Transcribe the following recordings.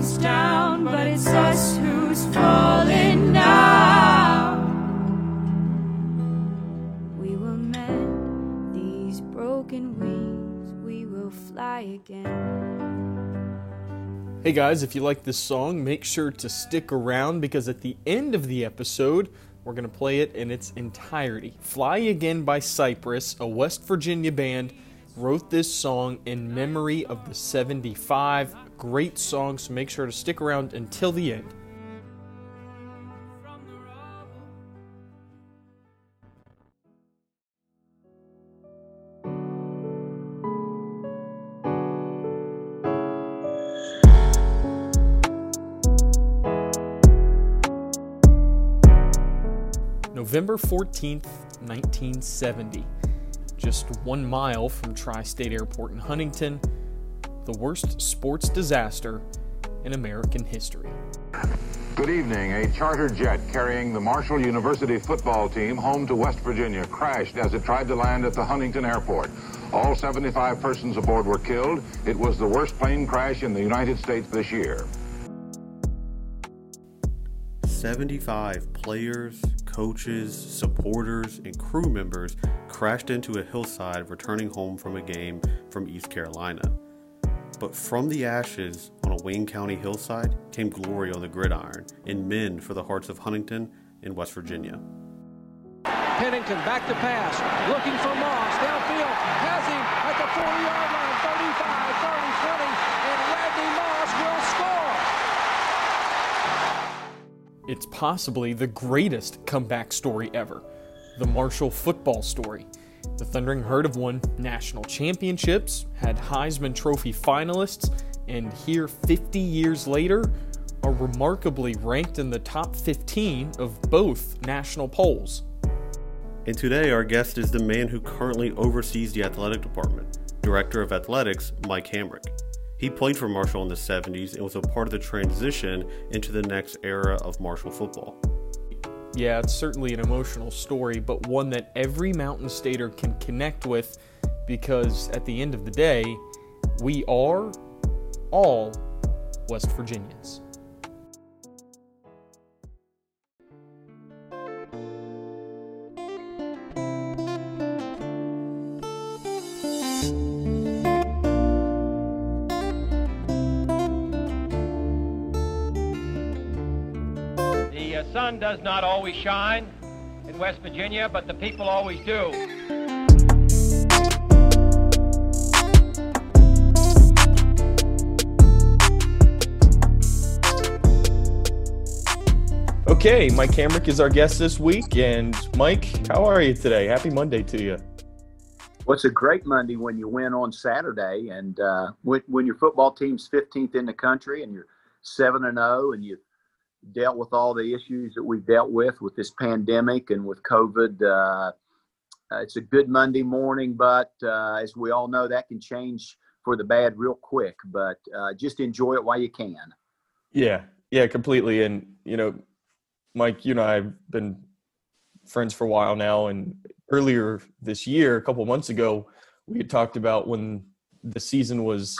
comes down, but it's us who's falling now. We will mend these broken wings, we will fly again. Hey guys, if you like this song, make sure to stick around because at the end of the episode, we're going to play it in its entirety. Fly Again by Cypress, a West Virginia band, wrote this song in memory of the 75. Great song, so make sure to stick around until the end. November 14th, 1970. Just one mile from Tri State Airport in Huntington, the worst sports disaster in American history. Good evening. A charter jet carrying the Marshall University football team home to West Virginia crashed as it tried to land at the Huntington airport. All 75 persons aboard were killed. It was the worst plane crash in the United States this year. 75 players, coaches, supporters, and crew members crashed into a hillside returning home from a game from East Carolina. But from the ashes on a Wayne County hillside came glory on the gridiron and men for the hearts of Huntington in West Virginia. Pennington back to pass, looking for Moss downfield, has him at the 40 yard line, 35, 30, 20, and Randy Moss will score. It's possibly the greatest comeback story ever the Marshall football story. The Thundering Herd have won national championships, had Heisman Trophy finalists, and here 50 years later are remarkably ranked in the top 15 of both national polls. And today, our guest is the man who currently oversees the athletic department, Director of Athletics, Mike Hamrick. He played for Marshall in the 70s and was a part of the transition into the next era of Marshall football. Yeah, it's certainly an emotional story, but one that every Mountain Stater can connect with because at the end of the day, we are all West Virginians. Does not always shine in West Virginia, but the people always do. Okay, Mike Hamrick is our guest this week. And Mike, how are you today? Happy Monday to you. Well, it's a great Monday when you win on Saturday, and uh, when, when your football team's 15th in the country and you're seven and zero, and you dealt with all the issues that we've dealt with with this pandemic and with COVID. Uh, uh, it's a good Monday morning, but uh, as we all know, that can change for the bad real quick. But uh, just enjoy it while you can. Yeah, yeah, completely. And, you know, Mike, you and I have been friends for a while now. And earlier this year, a couple months ago, we had talked about when the season was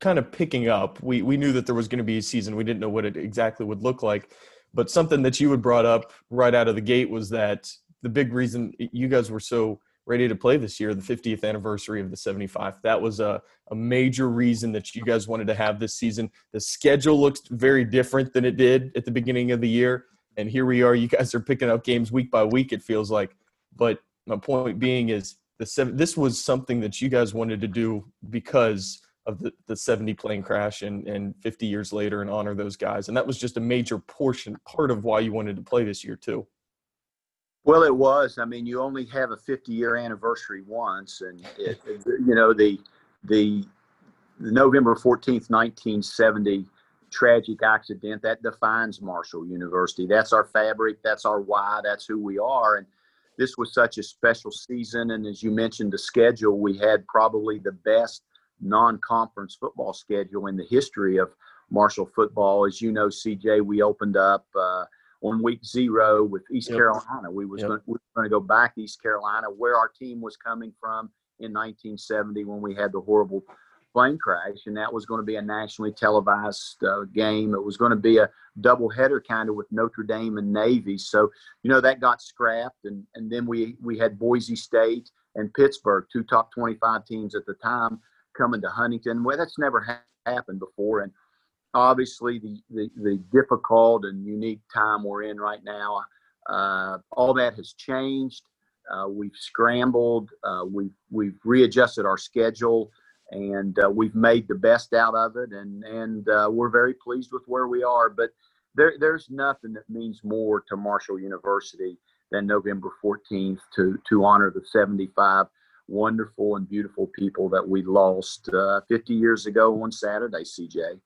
kind of picking up. We we knew that there was going to be a season. We didn't know what it exactly would look like. But something that you had brought up right out of the gate was that the big reason you guys were so ready to play this year, the 50th anniversary of the 75. That was a, a major reason that you guys wanted to have this season. The schedule looks very different than it did at the beginning of the year. And here we are. You guys are picking up games week by week, it feels like. But my point being is the seven, this was something that you guys wanted to do because of the, the 70 plane crash and, and 50 years later and honor those guys. And that was just a major portion, part of why you wanted to play this year too. Well, it was. I mean, you only have a 50 year anniversary once, and it, you know the the the November 14th, 1970 tragic accident that defines Marshall University. That's our fabric. That's our why. That's who we are. And this was such a special season. And as you mentioned, the schedule we had probably the best non-conference football schedule in the history of Marshall football. As you know, CJ, we opened up. Uh, on week zero with East Yep. Carolina. We was Yep. gonna, we were going to go back to East Carolina, where our team was coming from in 1970 when we had the horrible plane crash, and that was going to be a nationally televised uh, game. It was going to be a doubleheader kind of with Notre Dame and Navy. So you know that got scrapped, and and then we we had Boise State and Pittsburgh, two top 25 teams at the time, coming to Huntington. Well, that's never ha- happened before, and obviously the, the the difficult and unique time we're in right now. Uh, all that has changed. Uh, we've scrambled. Uh, we've we've readjusted our schedule and uh, we've made the best out of it, and and uh, we're very pleased with where we are. But there, there's nothing that means more to Marshall University than November 14th to to honor the 75 wonderful and beautiful people that we lost uh, 50 years ago on Saturday, CJ.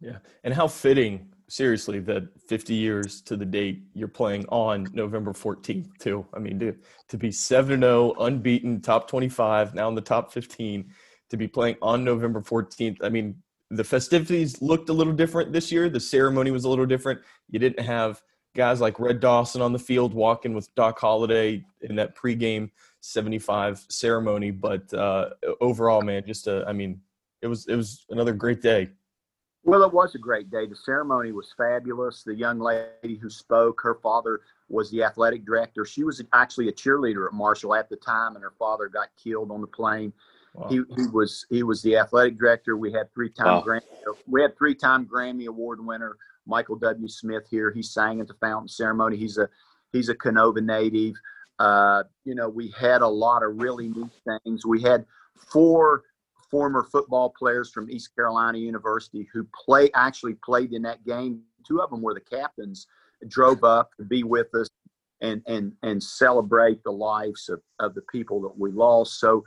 Yeah, and how fitting, seriously, that 50 years to the date you're playing on November 14th too. I mean, to to be 7 0, unbeaten, top 25, now in the top 15 to be playing on November 14th. I mean, the festivities looked a little different this year. The ceremony was a little different. You didn't have guys like Red Dawson on the field walking with Doc Holliday in that pregame 75 ceremony. But uh, overall, man, just a, I mean, it was it was another great day. Well, it was a great day. The ceremony was fabulous. The young lady who spoke, her father was the athletic director. She was actually a cheerleader at Marshall at the time, and her father got killed on the plane. Wow. He, he was he was the athletic director. We had three time wow. Grammy we had three time Grammy Award winner Michael W. Smith here. He sang at the fountain ceremony. He's a he's a Kenova native. Uh, you know, we had a lot of really neat things. We had four former football players from East Carolina University who play actually played in that game. Two of them were the captains. Drove up to be with us and and and celebrate the lives of, of the people that we lost. So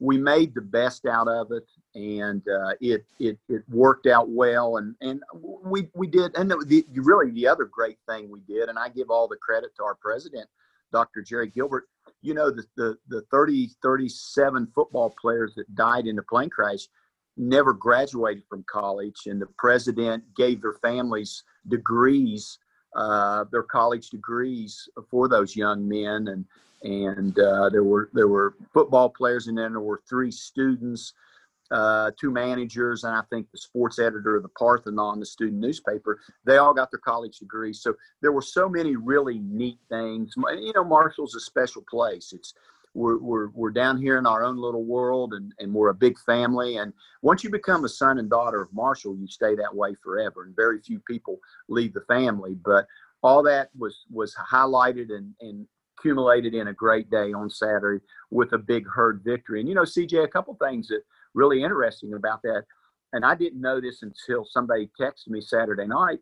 we made the best out of it, and uh, it it it worked out well, and and we we did. And the, really the other great thing we did, and I give all the credit to our president, Dr. Jerry Gilbert. You know the the the 30 37 football players that died in the plane crash never graduated from college, and the president gave their families degrees, uh, their college degrees for those young men, and and uh, there were there were football players, and then there were three students, uh, two managers, and I think the sports editor of the Parthenon, the student newspaper. They all got their college degrees. So there were so many really neat things. You know, Marshall's a special place. It's we're, we're, we're down here in our own little world and, and we're a big family. And once you become a son and daughter of Marshall, you stay that way forever. And very few people leave the family. But all that was was highlighted and, and accumulated in a great day on Saturday with a big herd victory. And you know, CJ, a couple things that really interesting about that, and I didn't know this until somebody texted me Saturday night.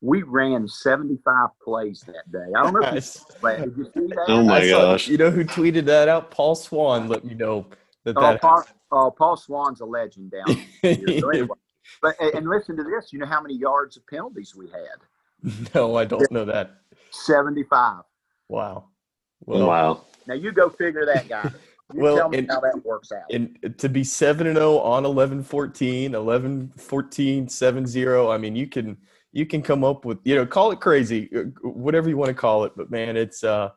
We ran 75 plays that day. I don't know if you, did you see that. Oh my gosh! You know who tweeted that out? Paul Swan let me know that. Oh, that Paul, oh, Paul Swan's a legend down here. So anyway, but and listen to this. You know how many yards of penalties we had? No, I don't know that. 75. Wow. Well, wow. Now you go figure that guy. You well, tell me and, how that works out. And to be 7 and 0 on 11 14, 11 14, 7 0, I mean, you can you can come up with, you know, call it crazy, uh, whatever you want to call it, but man, it's uh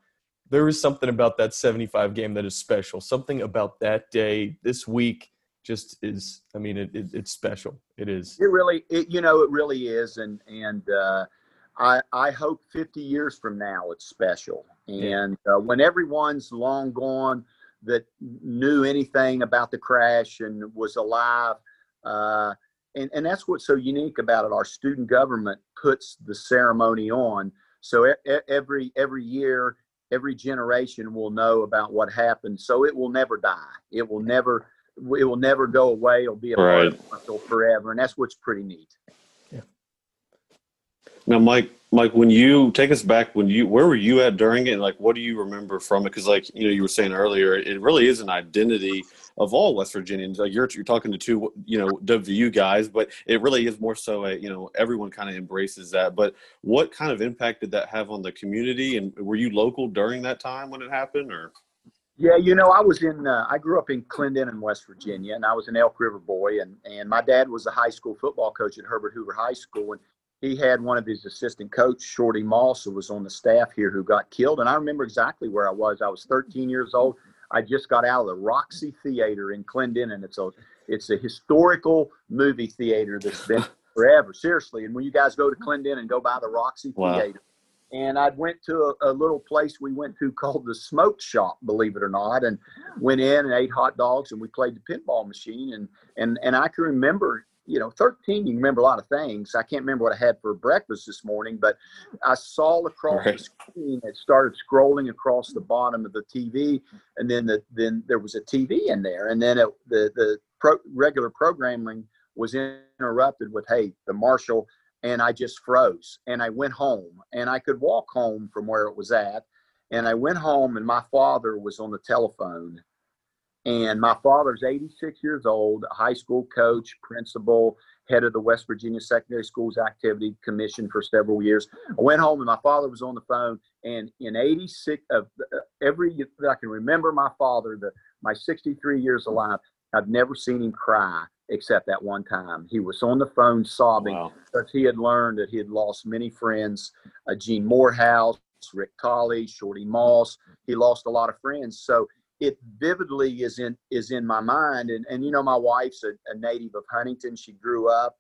there is something about that 75 game that is special. Something about that day this week just is I mean, it, it it's special. It is. It really it, you know, it really is and and uh I, I hope 50 years from now it's special. And uh, when everyone's long gone that knew anything about the crash and was alive, uh, and, and that's what's so unique about it. Our student government puts the ceremony on. So every every year, every generation will know about what happened. So it will never die. It will never it will never go away. It'll be a right. part of forever, and that's what's pretty neat. Yeah. Now, Mike, Mike, when you take us back, when you where were you at during it? And like, what do you remember from it? Because, like, you know, you were saying earlier, it really is an identity of all West Virginians. Like, you're you're talking to two, you know, WU guys, but it really is more so a, you know, everyone kind of embraces that. But what kind of impact did that have on the community? And were you local during that time when it happened, or? Yeah, you know, I was in. Uh, I grew up in Clendenin, in West Virginia, and I was an Elk River boy. And and my dad was a high school football coach at Herbert Hoover High School, and he had one of his assistant coach, Shorty Moss, who was on the staff here, who got killed. And I remember exactly where I was. I was 13 years old. I just got out of the Roxy Theater in Clendenin. It's a it's a historical movie theater that's been forever, seriously. And when you guys go to Clendenin and go by the Roxy Wow. Theater, and I went to a, a little place we went to called the Smoke Shop, believe it or not, and went in and ate hot dogs and we played the pinball machine and and and I can remember, you know, 13, you remember a lot of things. I can't remember what I had for breakfast this morning, but I saw across Right. the screen it started scrolling across the bottom of the TV, and then the then there was a TV in there, and then it, the the pro, regular programming was interrupted with, "Hey, the Marshall." And I just froze, and I went home, and I could walk home from where it was at, and I went home, and my father was on the telephone, and my father's 86 years old, a high school coach, principal, head of the West Virginia Secondary Schools Activity Commission for several years. I went home and my father was on the phone. And in 86 of uh, every that I can remember, my father, the my 63 years alive, I've never seen him cry except that one time. He was on the phone sobbing Wow. because he had learned that he had lost many friends, uh, Gene Morehouse, Rick Tolley, Shorty Moss. He lost a lot of friends. So it vividly is in is in my mind. And and you know, my wife's a, a native of Huntington. She grew up.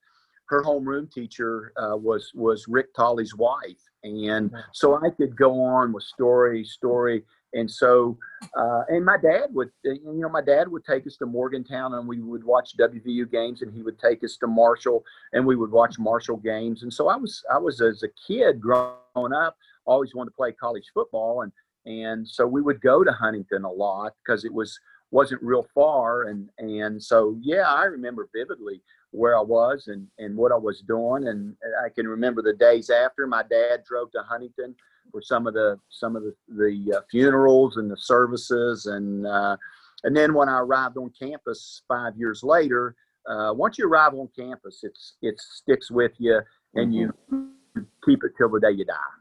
Her homeroom teacher uh, was was Rick Tolley's wife, and so I could go on with story, story. And so, uh, and my dad would, uh, you know, my dad would take us to Morgantown, and we would watch WVU games, and he would take us to Marshall, and we would watch Marshall games. And so I was, I was as a kid growing up, always wanted to play college football, and and so we would go to Huntington a lot because it was wasn't real far, and and so yeah, I remember vividly where I was and and what I was doing, and I can remember the days after. My dad drove to Huntington for some of the some of the the uh, funerals and the services, and uh, and then when I arrived on campus five years later, uh, once you arrive on campus, it's it sticks with you, and you keep it till the day you die.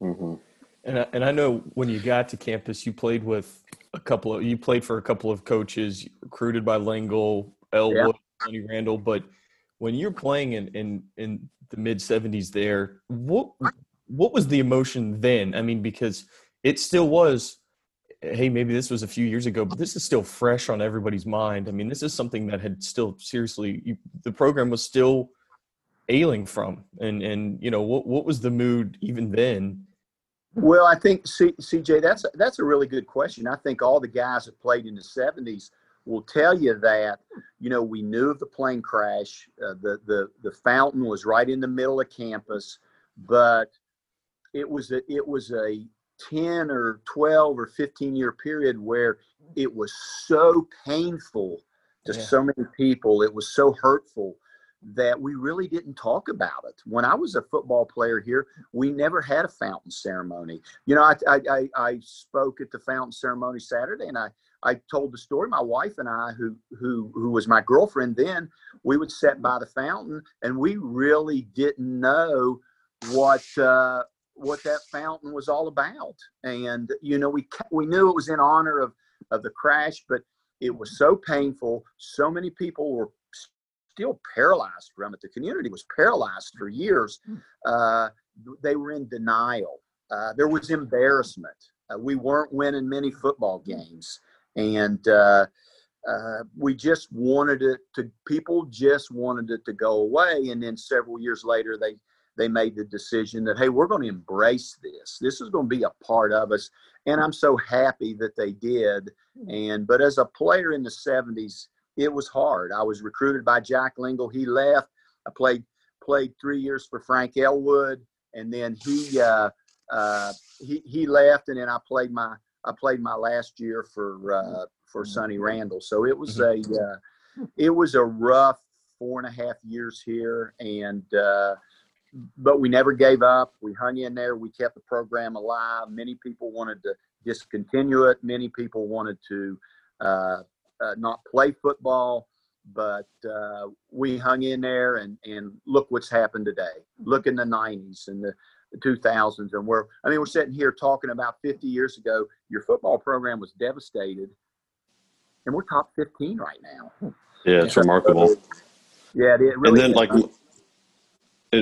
hmm And I, and I know when you got to campus, you played with a couple of you played for a couple of coaches recruited by Lengyel, Ellwood, Sonny Randle. But when you're playing in in, in the mid '70s, there, what what was the emotion then? I mean, because it still was. Hey, maybe this was a few years ago, but this is still fresh on everybody's mind. I mean, this is something that had still seriously you, the program was still ailing from, and and you know what what was the mood even then? Well, I think C, CJ, that's that's a really good question. I think all the guys that played in the '70s will tell you that. You know, we knew of the plane crash. Uh, the the the fountain was right in the middle of campus, but it was a it was a 10 or 12 or 15 year period where it was so painful to Yeah. so many people. It was so hurtful that we really didn't talk about it. When I was a football player here, we never had a fountain ceremony. You know, I, I, I, spoke at the fountain ceremony Saturday and I, I told the story. My wife and I, who, who, who was my girlfriend then, we would sit by the fountain and we really didn't know what, uh, what that fountain was all about. And, you know, we, we knew it was in honor of, of the crash, but it was so painful. So many people were still paralyzed from it. The community was paralyzed for years. Uh, they were in denial. Uh, there was embarrassment. Uh, we weren't winning many football games, and uh, uh, we just wanted it to. People just wanted it to go away. And then several years later, they they made the decision that hey, we're going to embrace this. This is going to be a part of us. And I'm so happy that they did. And but as a player in the '70s, it was hard. I was recruited by Jack Lengyel. He left. I played played three years for Frank Ellwood, and then he uh, uh, he he left, and then I played my I played my last year for uh, for Sonny Randle. So it was a uh, it was a rough four and a half years here, and uh, but we never gave up. We hung in there. We kept the program alive. Many people wanted to discontinue it. Many people wanted to uh, not play football, but uh, we hung in there. And and look what's happened today. Look in the '90s and the, the 2000s, and we're I mean we're sitting here talking about 50 years ago. Your football program was devastated, and we're top 15 right now. Yeah, it's remarkable. Yeah, it really and then is. like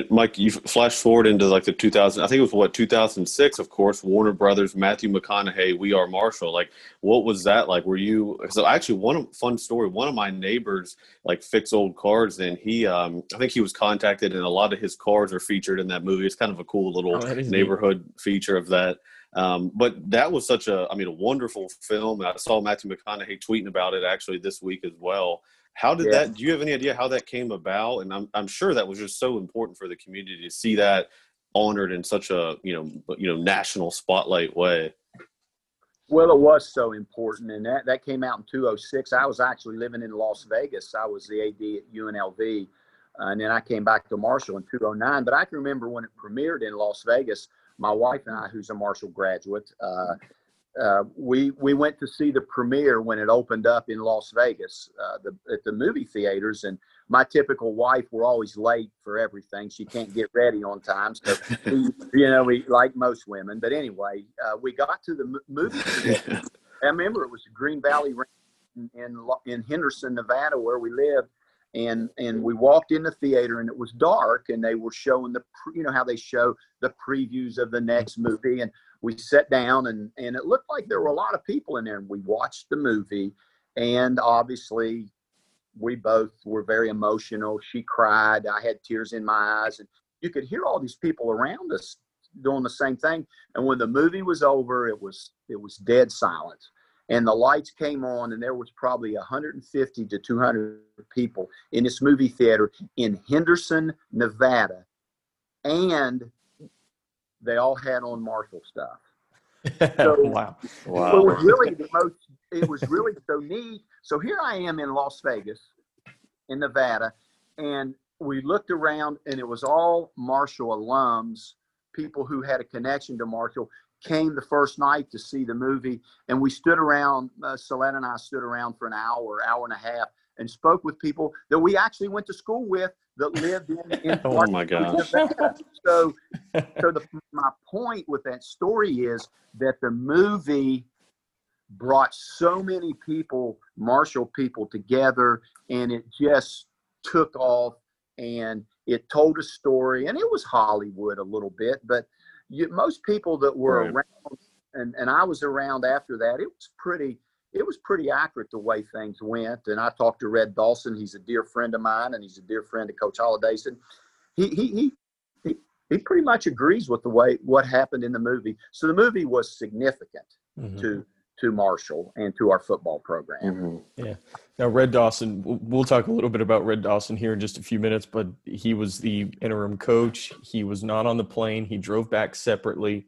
Mike, you flash forward into like the 2000, I think it was what 2006. Of course, Warner Brothers, Matthew McConaughey, We Are Marshall. Like, what was that like? Were you? So actually, one fun story. One of my neighbors like fix old cars, and he, um, I think he was contacted, and a lot of his cars are featured in that movie. It's kind of a cool little Oh, is neat. neighborhood feature of that. Um, but that was such a, I mean, a wonderful film. I saw Matthew McConaughey tweeting about it actually this week as well. How did Yeah. that? Do you have any idea how that came about? And I'm I'm sure that was just so important for the community to see that honored in such a you know you know national spotlight way. Well, it was so important, and that, that came out in 206. I was actually living in Las Vegas. I was the AD at UNLV, uh, and then I came back to Marshall in 209. But I can remember when it premiered in Las Vegas. My wife and I, who's a Marshall graduate, uh, uh, we we went to see the premiere when it opened up in Las Vegas, uh, the, at the movie theaters. And my typical wife, we're always late for everything. She can't get ready on time, so we, you know, we like most women. But anyway, uh, we got to the m- movie theater. I remember it was the Green Valley Ranch in, in in Henderson, Nevada, where we lived, and and we walked in the theater and it was dark, and they were showing the you know how they show the previews of the next movie, and we sat down and and it looked like there were a lot of people in there, and we watched the movie, and obviously we both were very emotional. She cried, I had tears in my eyes, and you could hear all these people around us doing the same thing. And when the movie was over, it was it was dead silence And the lights came on, and there was probably 150 to 200 people in this movie theater in Henderson, Nevada, and they all had on Marshall stuff. wow. It was really the most. It was really so neat. So here I am in Las Vegas, in Nevada, and we looked around, and it was all Marshall alums, people who had a connection to Marshall, came the first night to see the movie, and we stood around. Uh, Soletta and I stood around for an hour, hour and a half, and spoke with people that we actually went to school with that lived in. in Oh my gosh. So so the, my point with that story is that the movie brought so many people marshall people together and it just took off and it told a story and it was hollywood a little bit but you, most people that were Right. around and, and i was around after that it was pretty it was pretty accurate the way things went and i talked to red dawson he's a dear friend of mine and he's a dear friend of coach holidayson he, he, he he he pretty much agrees with the way what happened in the movie. So the movie was significant Mhm. to to Marshall and to our football program. Mhm. Now, Red Dawson, we'll- we'll talk a little bit about Red Dawson here in just a few minutes, but he was the interim coach. He was not on the plane. He drove back separately.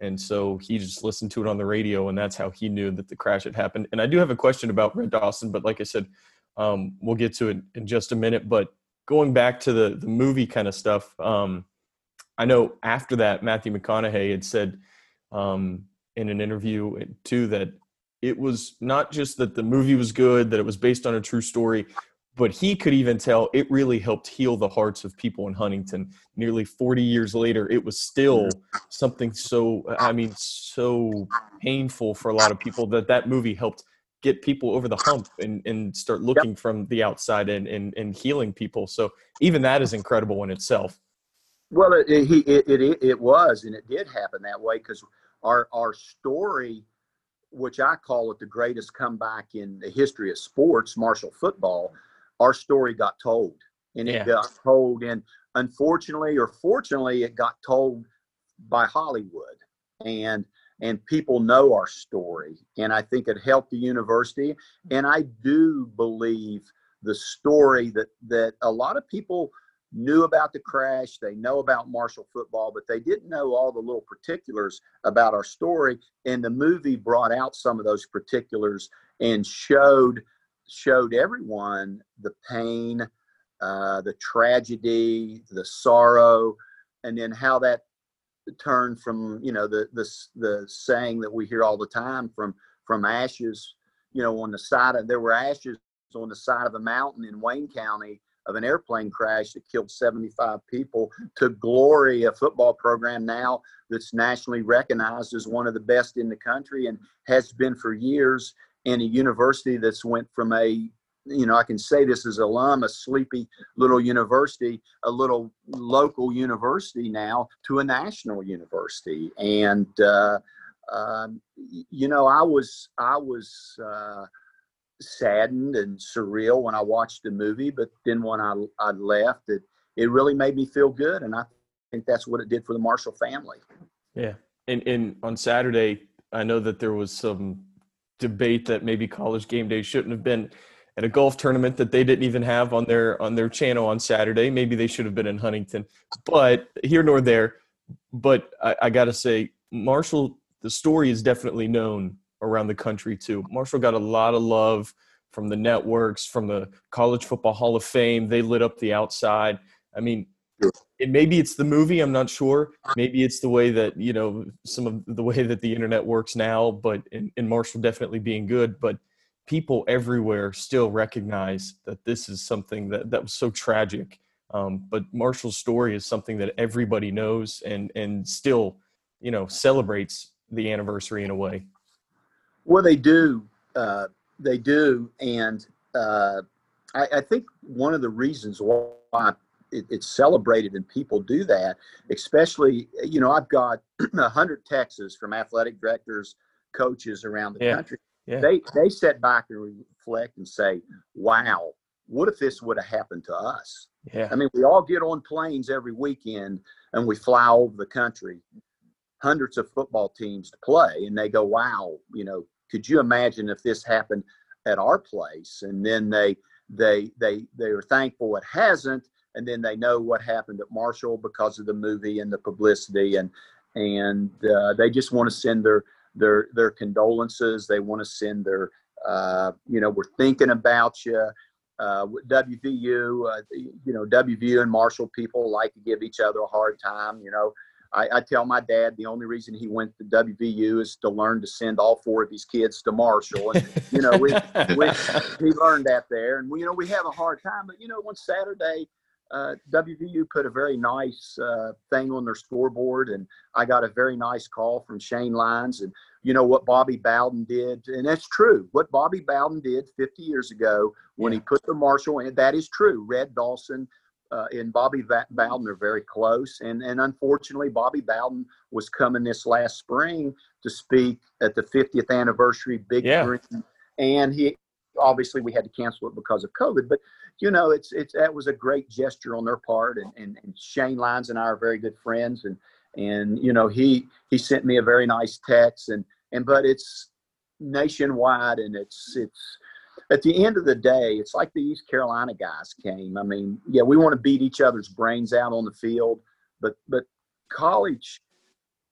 And so he just listened to it on the radio, and that's how he knew that the crash had happened. And I do have a question about Red Dawson, but like I said, um, we'll get to it in just a minute. But going back to the, the movie kind of stuff, um, I know after that, Matthew McConaughey had said um, in an interview too that it was not just that the movie was good, that it was based on a true story, but he could even tell it really helped heal the hearts of people in Huntington. Nearly 40 years later, it was still mm. something so, I mean, so painful for a lot of people that that movie helped get people over the hump and, and start looking from the outside and, and, and healing people. So even that is incredible in itself. Well, it it, it it it was, and it did happen that way because our our story, which I call it the greatest comeback in the history of sports, Marshall football, our story got told, and it Yeah. got told, and unfortunately or fortunately, it got told by Hollywood, and and people know our story, and I think it helped the university, and I do believe the story that that a lot of people knew about the crash. They know about Marshall football, but they didn't know all the little particulars about our story. And the movie brought out some of those particulars and showed showed everyone the pain, uh, the tragedy, the sorrow, and then how that turned from you know the the the saying that we hear all the time from from ashes, you know, on the side of there were ashes on the side of a mountain in Wayne County of an airplane crash that killed 75 people to glory a football program now that's nationally recognized as one of the best in the country and has been for years and a university that's went from a you know, I can say this as alum, a sleepy little university, a little local university now to a national university. And, uh, um, you know, I was, I was, uh, saddened and surreal when I watched the movie, but then when I, I left, it, it really made me feel good. And I think that's what it did for the Marshall family. Yeah. And, and on Saturday, I know that there was some debate that maybe college game day shouldn't have been at a golf tournament that they didn't even have on their on their channel on Saturday. Maybe they should have been in Huntington, but here nor there. But I, I got to say, Marshall, the story is definitely known around the country too. Marshall got a lot of love from the networks, from the College Football Hall of Fame. They lit up the outside. I mean, it, maybe it's the movie. I'm not sure. Maybe it's the way that you know some of the way that the internet works now. But in, in Marshall, definitely being good. But people everywhere still recognize that this is something that that was so tragic. Um, but Marshall's story is something that everybody knows and and still, you know, celebrates the anniversary in a way. Well, they do. Uh, they do, and uh, I, I, think one of the reasons why it, it's celebrated and people do that, especially, you know, I've got a hundred texts from athletic directors, coaches around the yeah. country. Yeah. They they sit back and reflect and say, "Wow, what if this would have happened to us?" Yeah. I mean, we all get on planes every weekend and we fly over the country, hundreds of football teams to play, and they go, "Wow, you know, could you imagine if this happened at our place?" And then they they they they are thankful it hasn't, and then they know what happened at Marshall because of the movie and the publicity, and and uh, they just want to send their their their condolences. They want to send their uh, you know we're thinking about you. Uh, WVU, uh, you know WVU and Marshall people like to give each other a hard time. You know, I, I, tell my dad the only reason he went to WVU is to learn to send all four of his kids to Marshall, and you know we, we he learned that there, and we you know we have a hard time. But you know, one Saturday uh, WVU put a very nice uh, thing on their scoreboard, and I got a very nice call from Shane Lyons. And you know what Bobby Bowden did, and that's true. What Bobby Bowden did 50 years ago when yeah. he put the Marshall in, that is true. Red Dawson uh, and Bobby Bowden are very close, and and unfortunately, Bobby Bowden was coming this last spring to speak at the 50th anniversary Big yeah. Green, and he obviously we had to cancel it because of COVID, but you know, it's it's that was a great gesture on their part, and, and, and Shane Lyons and I are very good friends, and and you know he he sent me a very nice text, and and but it's nationwide, and it's it's at the end of the day, it's like the East Carolina guys came. I mean, yeah, we want to beat each other's brains out on the field, but but college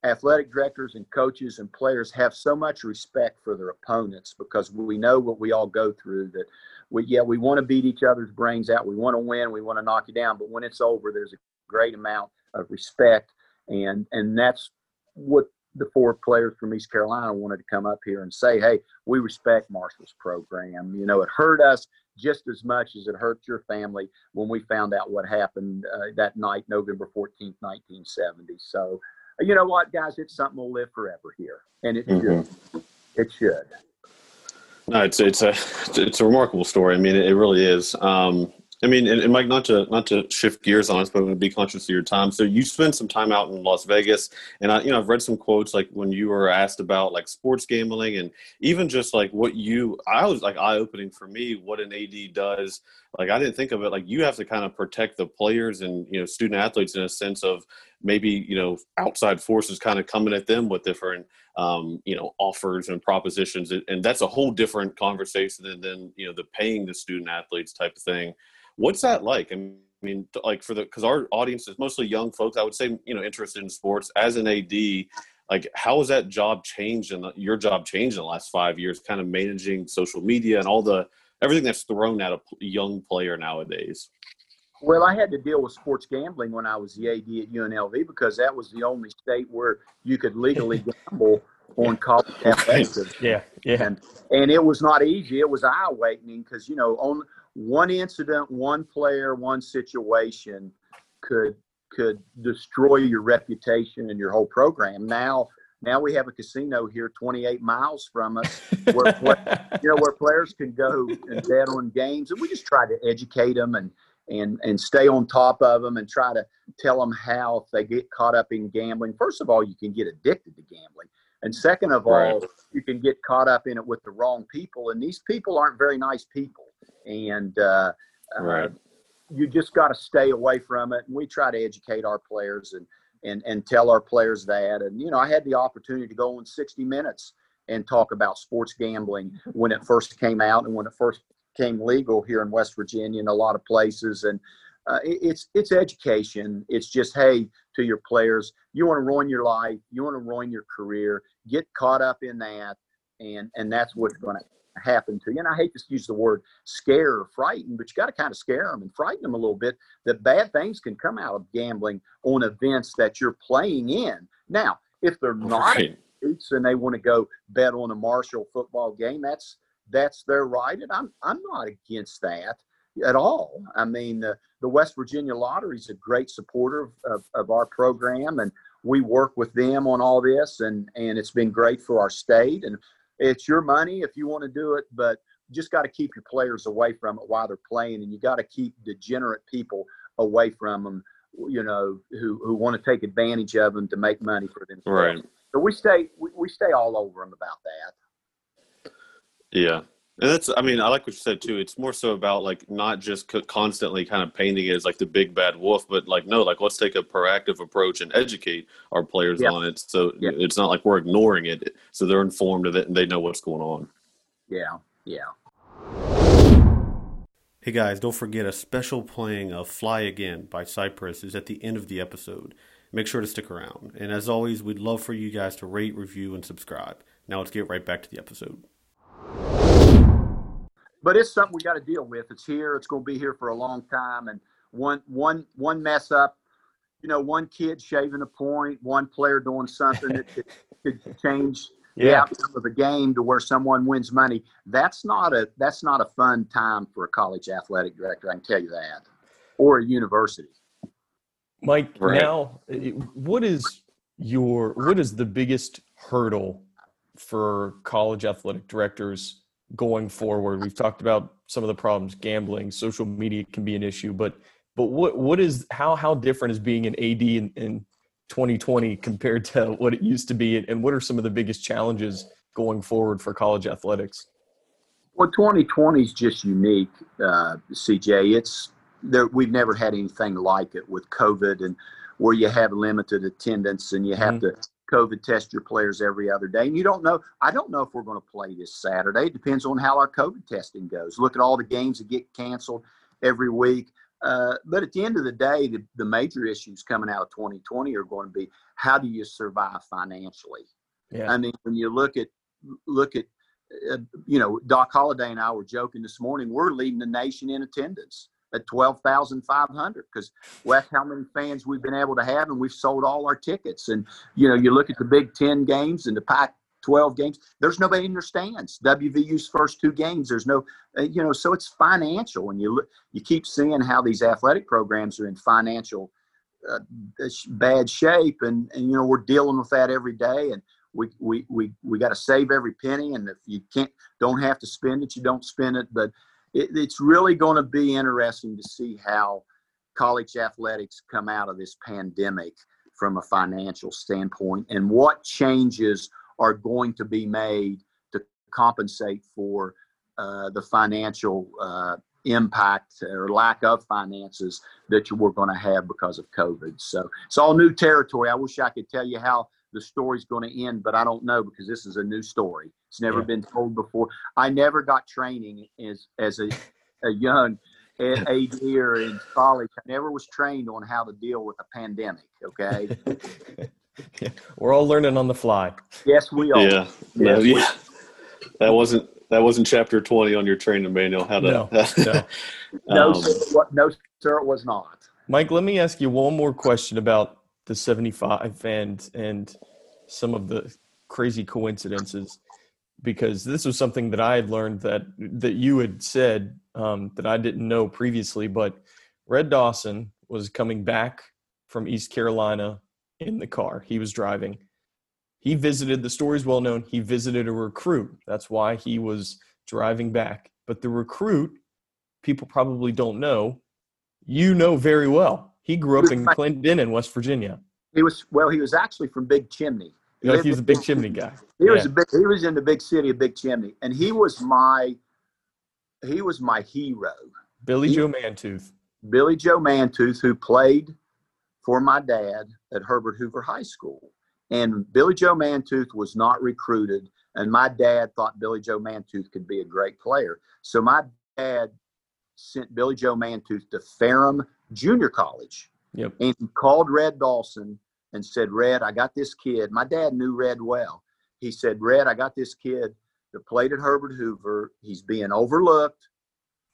athletic directors and coaches and players have so much respect for their opponents because we know what we all go through that we yeah we want to beat each other's brains out we want to win we want to knock you down but when it's over there's a great amount of respect and and that's what the four players from East Carolina wanted to come up here and say, hey, we respect Marshall's program. You know, it hurt us just as much as it hurt your family when we found out what happened uh, that night, November 14th, 1970. So, you know what, guys, it's something will live forever here, and it mm-hmm. should. It should. No, it's it's a it's a remarkable story. I mean, it, really is. Um, I mean, and, and, Mike, not to not to shift gears on us, but to be conscious of your time. So you spent some time out in Las Vegas, and I, you know, I've read some quotes like when you were asked about like sports gambling, and even just like what you, I was like eye opening for me what an AD does. Like I didn't think of it like you have to kind of protect the players and you know student athletes in a sense of maybe you know outside forces kind of coming at them with different um, you know offers and propositions and that's a whole different conversation than, than you know the paying the student athletes type of thing. What's that like? I mean like for the because our audience is mostly young folks i would say you know interested in sports. As an ad like how has that job changed and your job changed in the last five years kind of managing social media and all the everything that's thrown at a young player nowadays well, I had to deal with sports gambling when I was the AD at UNLV because that was the only state where you could legally gamble on college athletics. Yeah, yeah. And, and it was not easy. It was eye awakening because, you know, on one incident, one player, one situation could could destroy your reputation and your whole program. Now, now we have a casino here 28 miles from us where you know where players can go and bet on games and we just try to educate them and and and stay on top of them and try to tell them how if they get caught up in gambling first of all you can get addicted to gambling and second of Right. all you can get caught up in it with the wrong people and these people aren't very nice people and uh, uh, Right. you just got to stay away from it. And we try to educate our players and, and, and tell our players that. And, you know, I had the opportunity to go on 60 Minutes and talk about sports gambling when it first came out and when it first came legal here in West Virginia and a lot of places. And uh, it- it's, it's education. It's just, hey, to your players, you want to ruin your life, you want to ruin your career, get caught up in that. And, and that's what's going to happen to you. And I hate to use the word scare or frighten, but you got to kind of scare them and frighten them a little bit that bad things can come out of gambling on events that you're playing in. Now, if they're not Right. and they want to go bet on a Marshall football game, that's that's their right, and I'm I'm not against that at all. I mean, the, the West Virginia Lottery is a great supporter of, of, of our program, and we work with them on all this, and and it's been great for our state. And it's your money if you want to do it, but you just got to keep your players away from it while they're playing, and you got to keep degenerate people away from them. You know, who who want to take advantage of them to make money for themselves. Right. So we stay we, we stay all over them about that. Yeah. And that's, I mean, I like what you said too. It's more so about like not just co- constantly kind of painting it as like the big bad wolf, but like, no, like let's take a proactive approach and educate our players Yeah. on it. So Yeah. it's not like we're ignoring it. So they're informed of it and they know what's going on. Yeah, yeah. Hey guys, don't forget a special playing of Fly Again by Cypress is at the end of the episode. Make sure to stick around. And as always, we'd love for you guys to rate, review, and subscribe. Now let's get right back to the episode. But it's something we got to deal with. It's here. It's going to be here for a long time. And one one one mess up, you know, one kid shaving a point, one player doing something that could, could change the Yeah. outcome of a game to where someone wins money. That's not a that's not a fun time for a college athletic director. I can tell you that, or a university. Mike, Right. now what is your what is the biggest hurdle for college athletic directors going forward? We've talked about some of the problems, gambling, social media can be an issue, but but what what is how how different is being an AD in, in 2020 compared to what it used to be, and what are some of the biggest challenges going forward for college athletics? Well, 2020 is just unique, uh, CJ. It's there. We've never had anything like it with COVID, and where you have limited attendance and you have to COVID test your players every other day. And you don't know. I don't know if we're going to play this Saturday. It depends on how our COVID testing goes. Look at all the games that get canceled every week. Uh, but at the end of the day, the, the major issues coming out of 2020 are going to be how do you survive financially? Yeah. I mean, when you look at look at uh, you know, Doc Holliday and I were joking this morning. We're leading the nation in attendance at twelve thousand five hundred because well, that's how many fans we've been able to have, and we've sold all our tickets. And you know, you look at the Big Ten games and the Pac. 12 games. There's nobody in their stands. WVU's first two games. There's no, uh, you know, so it's financial. And you look, you keep seeing how these athletic programs are in financial uh, bad shape, and and you know we're dealing with that every day. And we we we we got to save every penny, and if you can't don't have to spend it, you don't spend it. But it, it's really going to be interesting to see how college athletics come out of this pandemic from a financial standpoint, and what changes are going to be made to compensate for uh, the financial uh, impact or lack of finances that you were going to have because of COVID. So it's all new territory. I wish I could tell you how the story's going to end, but I don't know because this is a new story. It's never Yeah. been told before. I never got training as as a, a young a- AD or in college. I never was trained on how to deal with a pandemic. Okay. Yeah. We're all learning on the fly. yes, we are. Yeah. Yes, we- yeah. That wasn't, that wasn't chapter 20 on your training manual. How to, No, no. No, Um, sir, no, sir, it was not. Mike, let me ask you one more question about the 75 and and some of the crazy coincidences because this was something that I had learned that that you had said um, that I didn't know previously. But Red Dawson was coming back from East Carolina in the car he was driving. he visited the story's well known. He visited a recruit. That's why he was driving back. But the recruit, people probably don't know. You know very well. He grew up in Clendenin in West Virginia. He was well. He was actually from Big Chimney. He you know, he's a big chimney guy. He yeah. was a big. He was in the big city of Big Chimney, and he was my. He was my hero. Billy he, Joe Mantooth. Billy Joe Mantooth, who played for my dad at Herbert Hoover High School. And Billy Joe Mantooth was not recruited, and my dad thought Billy Joe Mantooth could be a great player. So my dad sent Billy Joe Mantooth to Ferrum Junior College. Yep. And he called Red Dawson and said, Red, I got this kid. My dad knew Red well. He said, Red, I got this kid that played at Herbert Hoover. He's being overlooked.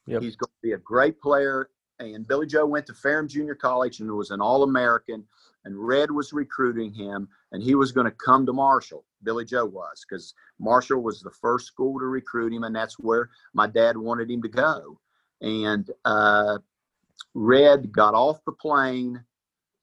Yep. He's going to be a great player. And Billy Joe went to Ferrum Junior College and was an All American. And Red was recruiting him, and he was going to come to Marshall. Billy Joe was, because Marshall was the first school to recruit him, and that's where my dad wanted him to go. And uh, Red got off the plane,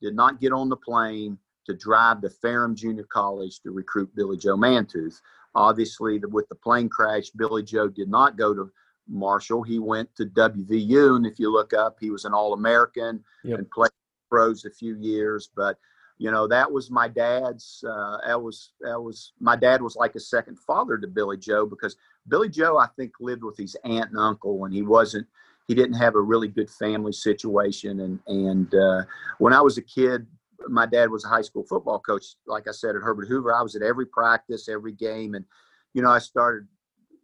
did not get on the plane to drive to Ferrum Junior College to recruit Billy Joe Mantooth. Obviously, with the plane crash, Billy Joe did not go to Marshall. He went to WVU, and if you look up, he was an All American yep. and played pros a few years. But you know, that was my dad's. Uh, that was that was my dad was like a second father to Billy Joe because Billy Joe, I think, lived with his aunt and uncle when he wasn't. He didn't have a really good family situation, and and uh, when I was a kid, my dad was a high school football coach. Like I said at Herbert Hoover, I was at every practice, every game, and you know, I started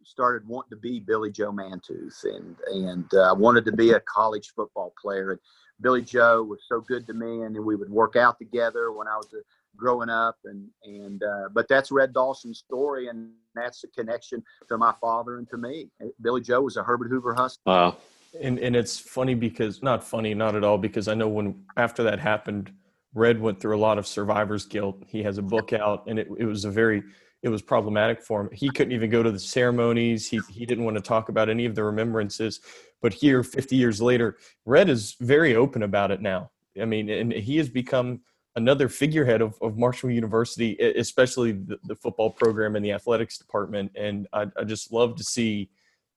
started wanting to be Billy Joe Mantooth, and and uh, I uh, wanted to be a college football player. And Billy Joe was so good to me, and we would work out together when I was a, growing up. And and uh, but that's Red Dawson's story, and that's the connection to my father and to me. Billy Joe was a Herbert Hoover Husky. Wow. And and it's funny because not funny, not at all, because I know when after that happened, Red went through a lot of survivor's guilt. He has a book out, and it it was a very it was problematic for him. He couldn't even go to the ceremonies. He he didn't want to talk about any of the remembrances. But here, 50 years later, Red is very open about it now. I mean, and he has become another figurehead of, of Marshall University, especially the, the football program and the athletics department. And I, I just love to see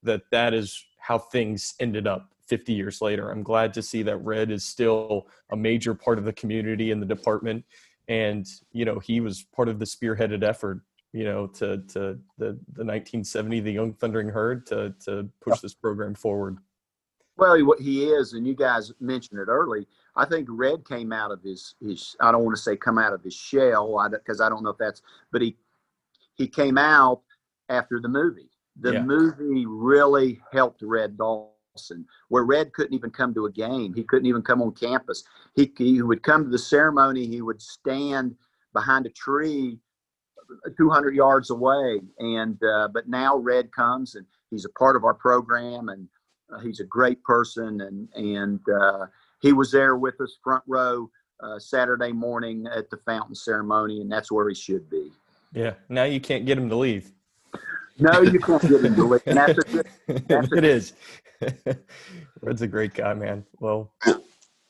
that that is how things ended up 50 years later. I'm glad to see that Red is still a major part of the community and the department. And, you know, he was part of the spearheaded effort you know, to to the the 1970 the Young Thundering Herd to to push this program forward. Well, he, he is, and you guys mentioned it early. I think Red came out of his his. I don't want to say come out of his shell, because I, I, don't know if that's, but he he came out after the movie. The yeah. movie really helped Red Dawson, where Red couldn't even come to a game. He couldn't even come on campus. He he would come to the ceremony. He would stand behind a tree 200 yards away. And uh, but now Red comes and he's a part of our program, and uh, he's a great person, and and uh, he was there with us front row uh, Saturday morning at the fountain ceremony, and that's where he should be. Yeah. Now you can't get him to leave. No, you can't get him to leave. And that's a good, that's it a, is. Red's a great guy, man. Well,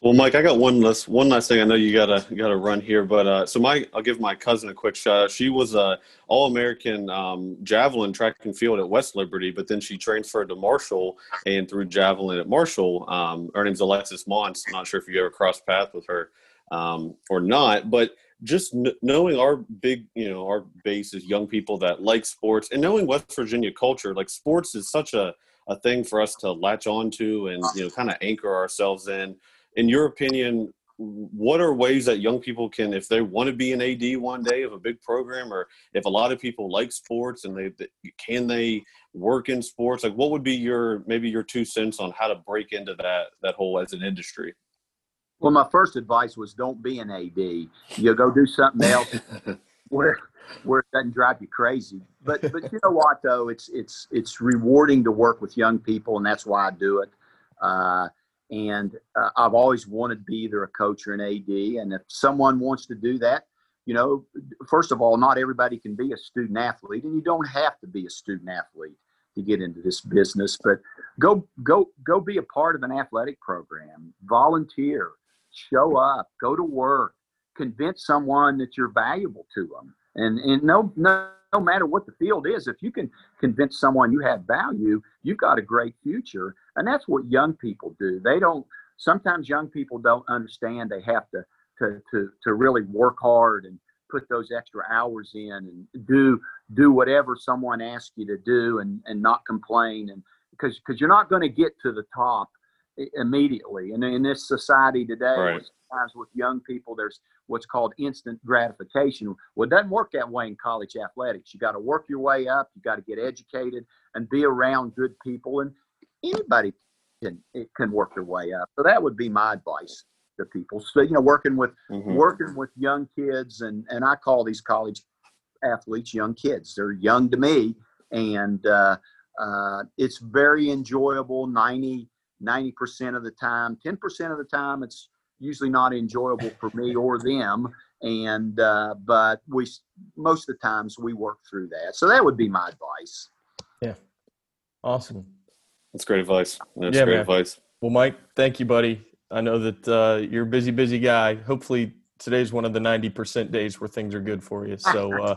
well, Mike, I got one last one last thing. I know you gotta gotta run here, but uh, so my I'll give my cousin a quick shout out. She was a All American um, javelin track and field at West Liberty, but then she transferred to Marshall and threw javelin at Marshall. Um, her name's Alexis Montz. not sure if you ever crossed path with her um, or not, but just n- knowing our big, you know, our base is young people that like sports, and knowing West Virginia culture, like sports is such a a thing for us to latch onto and you know kind of anchor ourselves in in your opinion, what are ways that young people can, if they want to be an AD one day of a big program, or if a lot of people like sports and they can they work in sports? Like, what would be your maybe your two cents on how to break into that that whole as an industry? Well, my first advice was don't be an AD. You go do something else where where it doesn't drive you crazy. But but you know what though, it's it's it's rewarding to work with young people, and that's why I do it. Uh, and uh, I've always wanted to be either a coach or an AD. And if someone wants to do that, you know, first of all, not everybody can be a student athlete, and you don't have to be a student athlete to get into this business. But go, go, go be a part of an athletic program. Volunteer, show up, go to work, convince someone that you're valuable to them. And and no no no matter what the field is, if you can convince someone you have value, you've got a great future. And that's what young people do. They don't sometimes young people don't understand they have to to to to really work hard and put those extra hours in and do do whatever someone asks you to do and and not complain and because because you're not going to get to the top immediately and in this society today Right. sometimes with young people there's what's called instant gratification well it doesn't work that way in college athletics you got to work your way up you got to get educated and be around good people and anybody can it can work their way up so that would be my advice to people so you know working with Mhm. working with young kids and and I call these college athletes young kids. They're young to me, and uh, uh, it's very enjoyable. 90 percent of the time, ten percent of the time, it's usually not enjoyable for me or them. And uh, but we most of the times we work through that. So that would be my advice. Yeah. Awesome. That's great advice. That's Yeah, great man. advice. Well, Mike, thank you, buddy. I know that uh, you're a busy, busy guy. Hopefully, today's one of the 90% days where things are good for you. So, uh,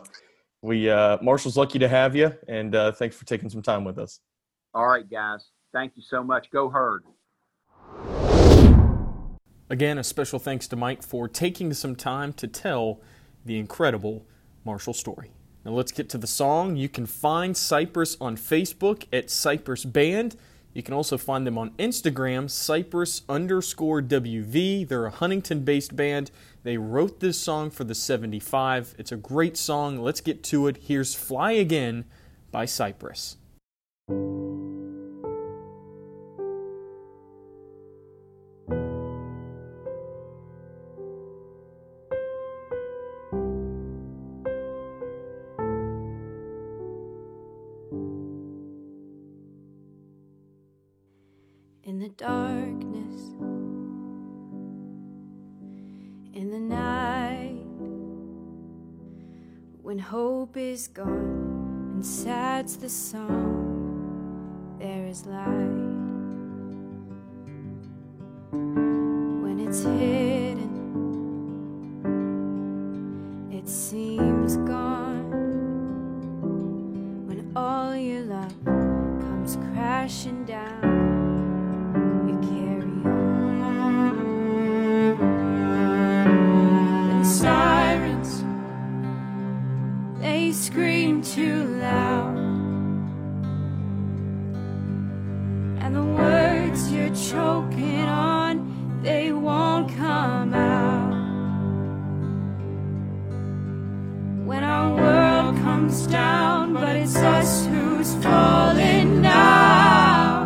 we uh, Marshall's lucky to have you, and uh, thanks for taking some time with us. All right, guys. Thank you so much. Go herd. Again, a special thanks to Mike for taking some time to tell the incredible Marshall story. Now let's get to the song. You can find Cypress on Facebook at Cypress Band. You can also find them on Instagram, Cypress underscore WV. They're a Huntington based band. They wrote this song for the 75. It's a great song. Let's get to it. Here's Fly Again by Cypress. Is gone and sad's the song, there is light. Comes down, but it's us who's falling now.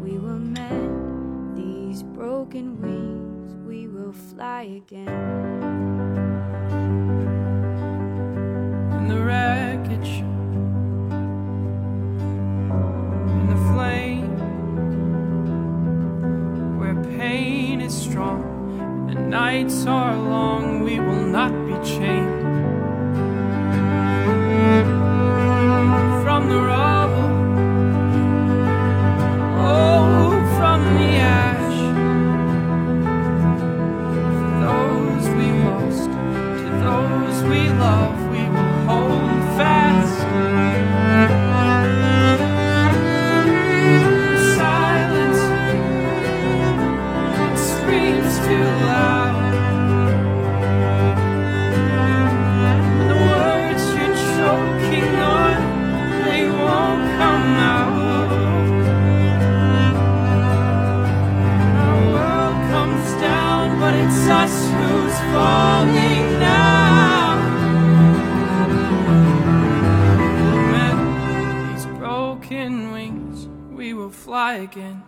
We will mend these broken wings. We will fly again. in the wreckage, in the flame, where pain is strong and nights are broken wings, we will fly again.